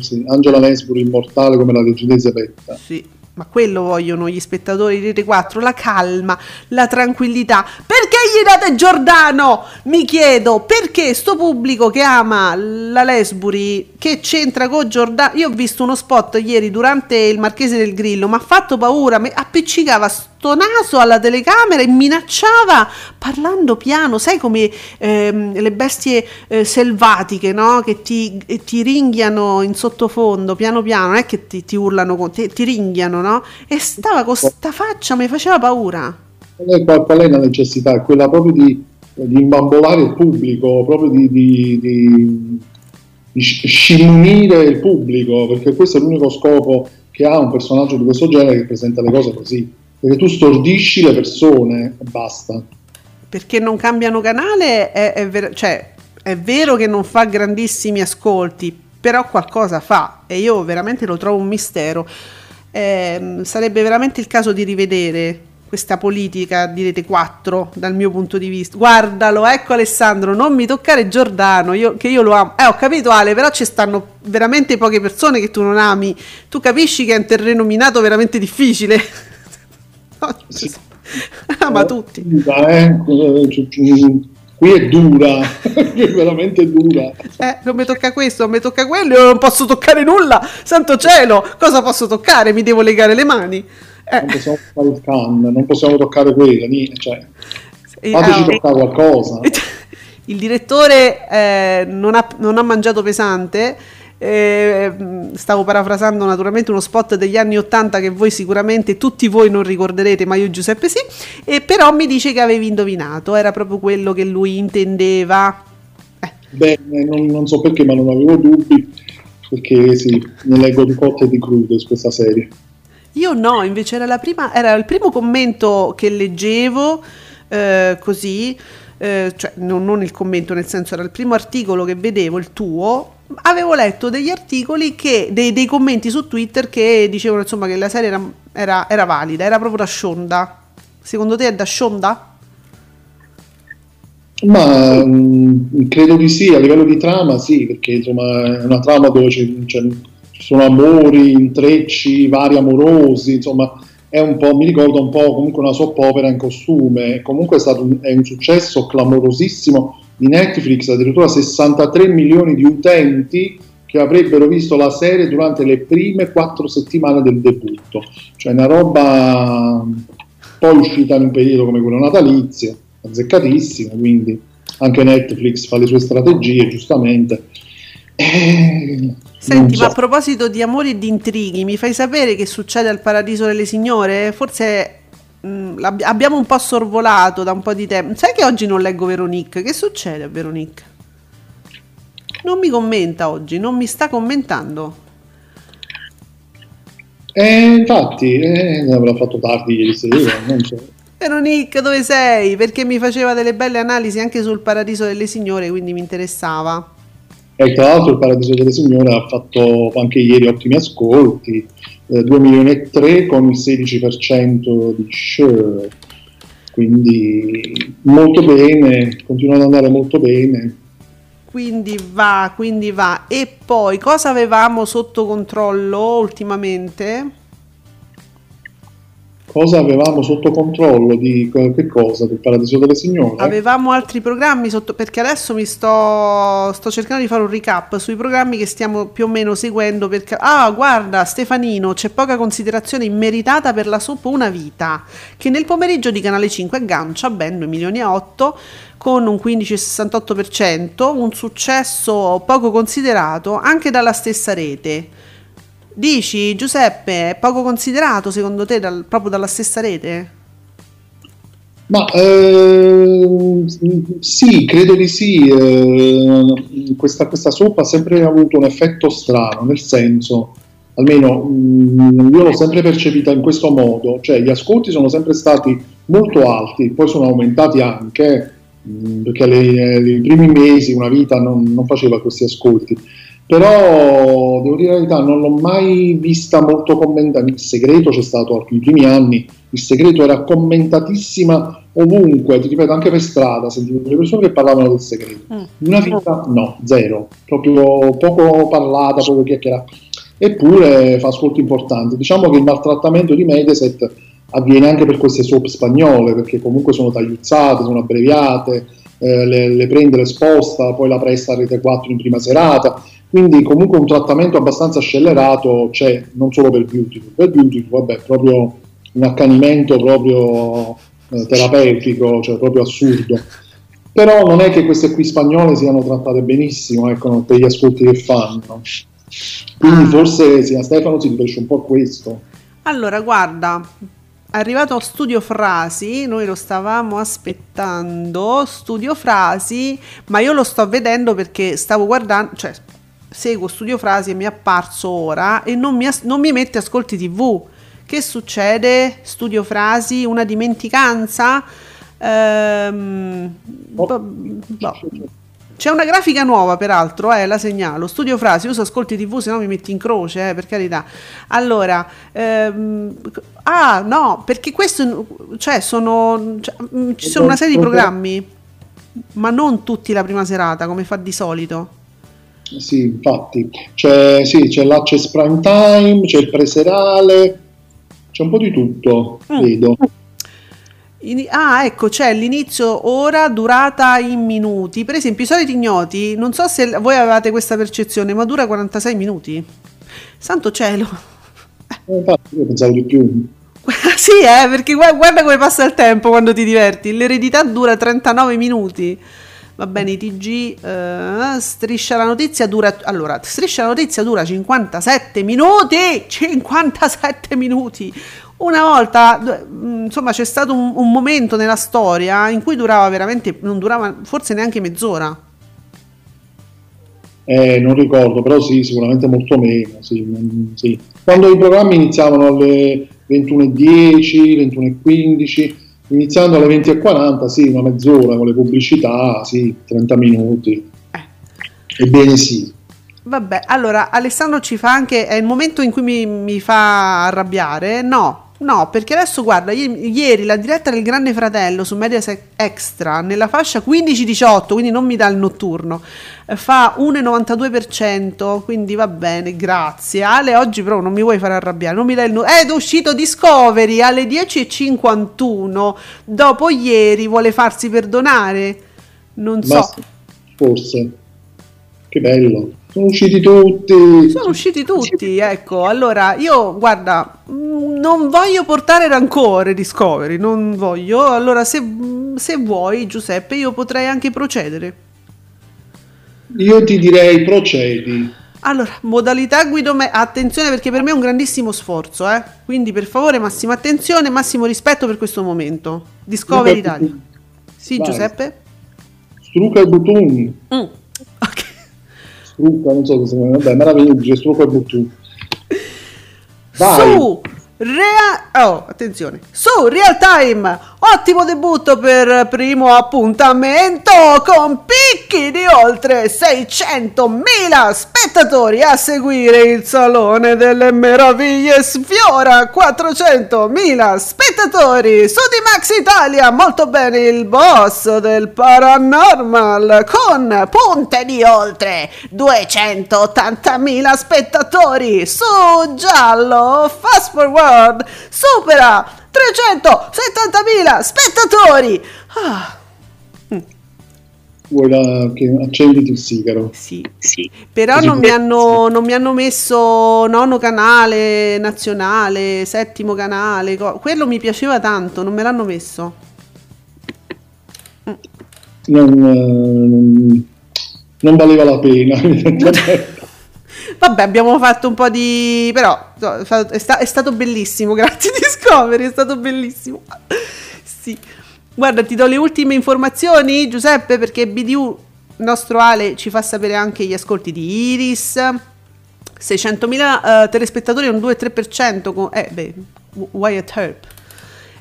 Sì, Angela Lansbury immortale come la regina Elisabetta. Sì, ma quello vogliono gli spettatori di Rete 4, la calma, la tranquillità. Perché gli date Giordano? Mi chiedo, perché sto pubblico che ama la Lesbury, che c'entra con Giordano? Io ho visto uno spot ieri durante il Marchese del Grillo, mi ha fatto paura, mi appiccicava naso alla telecamera e minacciava parlando piano, sai come ehm, le bestie eh, selvatiche, no? Che ti, ti ringhiano in sottofondo, piano piano, non è che ti, ti urlano, con, ti, ti ringhiano, no? E stava con sta faccia, mi faceva paura. Qual è, la necessità? Quella proprio di, di imbambolare il pubblico, proprio di, di, di, di sci- scimunire il pubblico, perché questo è l'unico scopo che ha un personaggio di questo genere che presenta le cose così. Perché tu stordisci le persone e basta. Perché non cambiano canale, è, è ver- cioè, è vero che non fa grandissimi ascolti, però qualcosa fa e io veramente lo trovo un mistero. Eh, sarebbe veramente il caso di rivedere questa politica di Rete 4 dal mio punto di vista. Guardalo, ecco Alessandro, non mi toccare Giordano, io, che io lo amo. Eh, ho capito Ale, però ci stanno veramente poche persone che tu non ami. Tu capisci che è un terreno minato veramente difficile. Sì. ama tutti. Dura, eh. Qui è dura, qui è veramente dura. Eh, non mi tocca questo, non mi tocca quello, io non posso toccare nulla. Santo cielo, cosa posso toccare? Mi devo legare le mani. Eh, Non possiamo toccare il can, non possiamo toccare quello, ni- cioè, eh, fateci ah, toccare qualcosa. Il direttore eh, non, ha, non ha mangiato pesante. Eh, stavo parafrasando naturalmente uno spot degli anni 80 che voi sicuramente tutti voi non ricorderete, ma io Giuseppe sì. E però mi dice che avevi indovinato, era proprio quello che lui intendeva. Eh, Beh, non, non so perché, ma non avevo dubbi, perché sì, ne leggo di cotte e di crude su questa serie. Io no, invece era, la prima, era il primo commento che leggevo eh, così, eh, cioè non, non il commento, nel senso era il primo articolo che vedevo, il tuo. Avevo letto degli articoli che, dei, dei commenti su Twitter che dicevano insomma che la serie era, era, era valida, era proprio da Shonda. Secondo te è da Shonda? Ma mh, credo di sì, a livello di trama sì, perché insomma è una trama dove ci sono amori, intrecci, vari amorosi, insomma mi ricorda un po' comunque una soap opera in costume, comunque è stato un, è un successo clamorosissimo di Netflix, addirittura 63 milioni di utenti che avrebbero visto la serie durante le prime quattro settimane del debutto, cioè una roba poi uscita in un periodo come quello natalizio, azzeccatissimo, quindi anche Netflix fa le sue strategie, giustamente. Eh, Senti, so. ma a proposito di amori e di intrighi, mi fai sapere che succede al Paradiso delle Signore? Forse mh, l'ab- abbiamo un po' sorvolato da un po' di tempo. Sai che oggi non leggo Veronique? Che succede a Veronique? Non mi commenta oggi, non mi sta commentando. Eh, infatti, eh, avrà fatto tardi ieri sera, non so. Veronique, dove sei? Perché mi faceva delle belle analisi anche sul Paradiso delle Signore, quindi mi interessava. E tra l'altro il Paradiso delle Signore ha fatto anche ieri ottimi ascolti, eh, 2 milioni e 3 con il 16% di share, quindi molto bene, continua ad andare molto bene. Quindi va, quindi va. E poi cosa avevamo sotto controllo ultimamente? Cosa avevamo sotto controllo di che cosa? Del Paradiso delle Signore? Avevamo altri programmi sotto, perché adesso mi sto, sto cercando di fare un recap sui programmi che stiamo più o meno seguendo. Perché, ah, guarda, Stefanino, c'è poca considerazione immeritata per la soap Una Vita, che nel pomeriggio di Canale 5 aggancia ben 2 milioni e 8 con un 15,68%, un successo poco considerato anche dalla stessa rete. Dici, Giuseppe, è poco considerato secondo te dal- proprio dalla stessa rete? Ma ehm, sì, credo di sì. eh, questa, questa soap ha sempre avuto un effetto strano, nel senso, almeno mm, io l'ho sempre percepita in questo modo, cioè gli ascolti sono sempre stati molto alti, poi sono aumentati anche, mm, perché nei primi mesi una vita non, non faceva questi ascolti. Però devo dire la verità, non l'ho mai vista molto commentata. Il segreto c'è stato nei primi anni, il segreto era commentatissima ovunque, ti ripeto, anche per strada, sentivo delle persone che parlavano del segreto. Mm. Una vita no, zero, proprio poco parlata, poco chiacchierata. Eppure fa ascolti importanti. Diciamo che il maltrattamento di Mediaset avviene anche per queste soap spagnole, perché comunque sono tagliuzzate, sono abbreviate, eh, le, le prende, le sposta, poi la presta a Rete 4 in prima serata. Quindi comunque un trattamento abbastanza scellerato c'è, non solo per Beautiful, per Beautiful vabbè, proprio un accanimento proprio eh, terapeutico, cioè proprio assurdo. Però non è che queste qui spagnole siano trattate benissimo, ecco, per gli ascolti che fanno. Quindi Ah. forse sì, a Stefano si riferisce un po' a questo. Allora, guarda, arrivato a Studio Frasi, noi lo stavamo aspettando, Studio Frasi, ma io lo sto vedendo perché stavo guardando, cioè seguo Studio Frasi e mi è apparso ora e non mi, as- non mi mette ascolti TV. Che succede? Studio Frasi, una dimenticanza? Ehm, Oh. boh, boh. C'è una grafica nuova, peraltro, eh, la segnalo. Studio frasi, uso ascolti TV, se no mi metti in croce, eh, per carità. Allora, ehm, ah, no, perché questo, cioè, sono, cioè, mm, ci sono una serie di programmi, ma non tutti la prima serata, come fa di solito. Sì, infatti, c'è, sì, c'è l'access prime time, c'è il preserale, c'è un po' di tutto, Mm. vedo. In- ah, ecco, c'è l'inizio ora, durata in minuti. Per esempio, i soliti ignoti, non so se voi avevate questa percezione, ma dura 46 minuti. Santo cielo. Eh, Infatti, io pensavo di più. sì, eh, perché gua- guarda come passa il tempo quando ti diverti. L'eredità dura 39 minuti. Va bene, i TG, eh, striscia la notizia dura... Allora, striscia la notizia dura 57 minuti! 57 minuti! Una volta, mh, insomma, c'è stato un, un momento nella storia in cui durava veramente, non durava forse neanche mezz'ora. Eh, non ricordo, però sì, sicuramente molto meno. Sì, mm, sì. Quando i programmi iniziavano alle 21.10, 21.15, iniziando alle 20.40, sì, una mezz'ora con le pubblicità, sì, 30 minuti. Ebbene sì. Vabbè, allora Alessandro ci fa anche. È il momento in cui mi, mi fa arrabbiare? No, no, perché adesso guarda, i- ieri la diretta del Grande Fratello su Mediaset Extra nella fascia 15-18, quindi non mi dà il notturno, eh, fa 1,92%, quindi va bene, grazie. Ale, oggi però non mi vuoi fare arrabbiare, non mi dai il notturno. Ed è uscito Discovery alle 10.51, dopo ieri vuole farsi perdonare. Non so. Ma forse. Che bello. Sono usciti tutti. Sono usciti tutti, ecco. Allora, io guarda, mm, non voglio portare rancore Discovery, non voglio. Allora, se, se vuoi, Giuseppe, io potrei anche procedere. Io ti direi procedi. Allora, modalità Guido Me- attenzione perché per me è un grandissimo sforzo, eh. Quindi per favore, massima attenzione, massimo rispetto per questo momento. Discovery. Italia. Sì, Vai. Giuseppe? Struca il bottone. Mm. Strucca, non so se vabbè, meraviglioso, dice strucca il bottone. Vai. Su Rea- oh, attenzione. Su Real Time, ottimo debutto per primo appuntamento con picchi di oltre 600.000 spettatori a seguire il Salone delle Meraviglie. Sfiora 400.000 spettatori. Su di Max Italia, molto bene il boss del Paranormal con punte di oltre 280.000 spettatori. Su Giallo Fast Forward supera 370.000 spettatori! Ah, Vuoi la... che accenditi il sigaro? sì, però non mi, hanno, non mi hanno messo nono canale nazionale settimo canale co- quello mi piaceva tanto non me l'hanno messo. Non, eh, non, non valeva la pena. Vabbè, abbiamo fatto un po' di... però è sta- è, sta- è stato bellissimo, grazie Discovery, è stato bellissimo. Sì. Guarda, ti do le ultime informazioni, Giuseppe, perché BDU, nostro Ale, ci fa sapere anche gli ascolti di Iris. 600.000 eh, telespettatori, un 2-3%. Con, eh, beh, Wyatt Earp.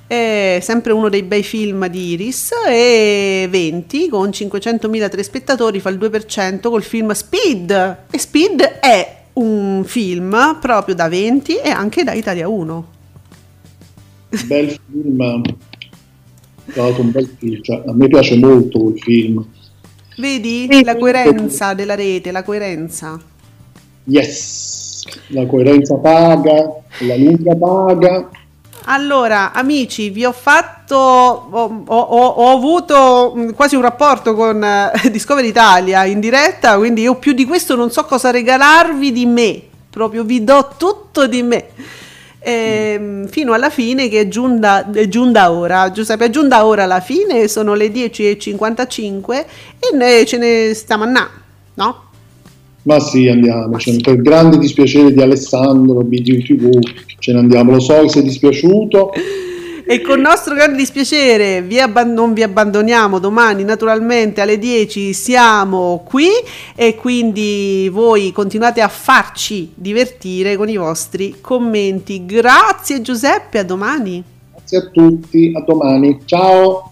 È sempre uno dei bei film di Iris e 20 con 500.000 telespettatori fa il 2% col film Speed e Speed è un film proprio da 20 e anche da Italia 1 bel film. Bel film. Cioè, a me piace molto quel film. vedi la coerenza della rete la coerenza Yes! La coerenza paga, la lunga paga. Allora, amici, vi ho fatto, ho, ho- ho- avuto mh, quasi un rapporto con eh, Discovery Italia in diretta, quindi io più di questo non so cosa regalarvi di me, proprio vi do tutto di me. Ehm, fino alla fine che è giunta, è giunta ora, Giuseppe è giunta ora alla fine, sono le 10.55 e noi ce ne stiamo a no? Ma sì, andiamo. Cioè, per grande dispiacere di Alessandro, BDU TV, ce ne andiamo. Lo so che sei dispiaciuto. E con nostro grande dispiacere vi abban- non vi abbandoniamo domani naturalmente alle 10 siamo qui e quindi voi continuate a farci divertire con i vostri commenti. Grazie Giuseppe, a domani. Grazie a tutti, a domani. Ciao!